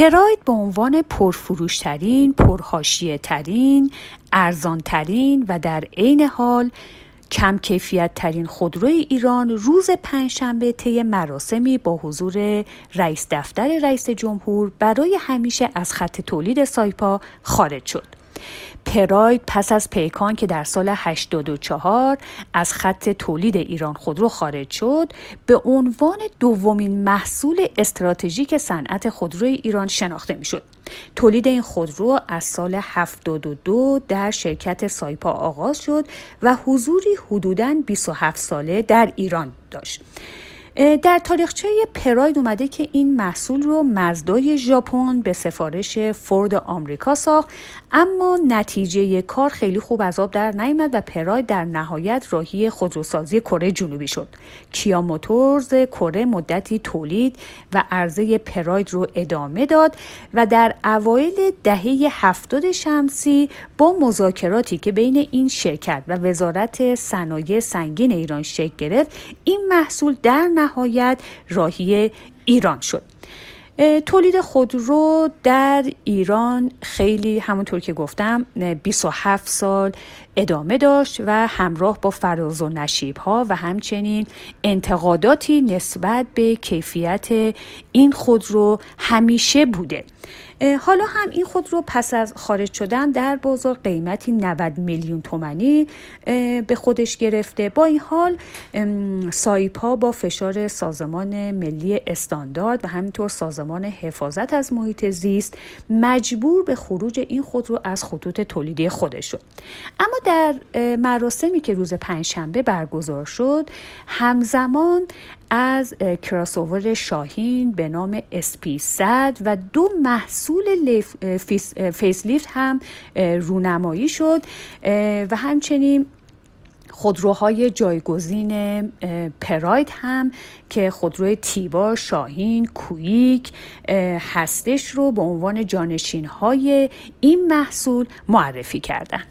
پراید به عنوان پرفروشترین، پرهاشیه ترین، ارزان ترین و در عین حال کم کیفیت ترین خودروی ایران روز پنجشنبه طی مراسمی با حضور رئیس دفتر رئیس جمهور برای همیشه از خط تولید سایپا خارج شد. پراید پس از پیکان که در سال 84 از خط تولید ایران خودرو خارج شد به عنوان دومین محصول استراتژیک صنعت خودروی ایران شناخته می‌شد. تولید این خودرو از سال 72 در شرکت سایپا آغاز شد و حضوری حدوداً 27 ساله در ایران داشت. در تاریخچه پراید اومده که این محصول رو مزدای ژاپن به سفارش فورد آمریکا ساخت اما نتیجه کار خیلی خوب از آب در نیامد و پراید در نهایت راهی خودروسازی کره جنوبی شد. کیا موتورز کره مدتی تولید و عرضه پراید رو ادامه داد و در اوایل دهه هفتاد شمسی با مذاکراتی که بین این شرکت و وزارت صنایع سنگین ایران شکل گرفت این محصول در نهایت راهی ایران شد. تولید خودرو در ایران خیلی همونطور که گفتم 27 سال ادامه داشت و همراه با فراز و نشیب ها و همچنین انتقاداتی نسبت به کیفیت این خودرو همیشه بوده. حالا هم این خود رو پس از خارج شدن در بازار قیمتی 90 میلیون تومنی به خودش گرفته. با این حال سایپا با فشار سازمان ملی استاندارد و همینطور سازمان حفاظت از محیط زیست مجبور به خروج این خود رو از خطوط تولیدی خودش شد. اما در مراسمی که روز پنجشنبه برگزار شد همزمان از کراسوور شاهین به نام SP صد و دو محصول facelift هم رونمایی شد و همچنین خودروهای جایگزین پراید هم که خودروی تیبا شاهین کویک هستش رو به عنوان جانشین های این محصول معرفی کردن.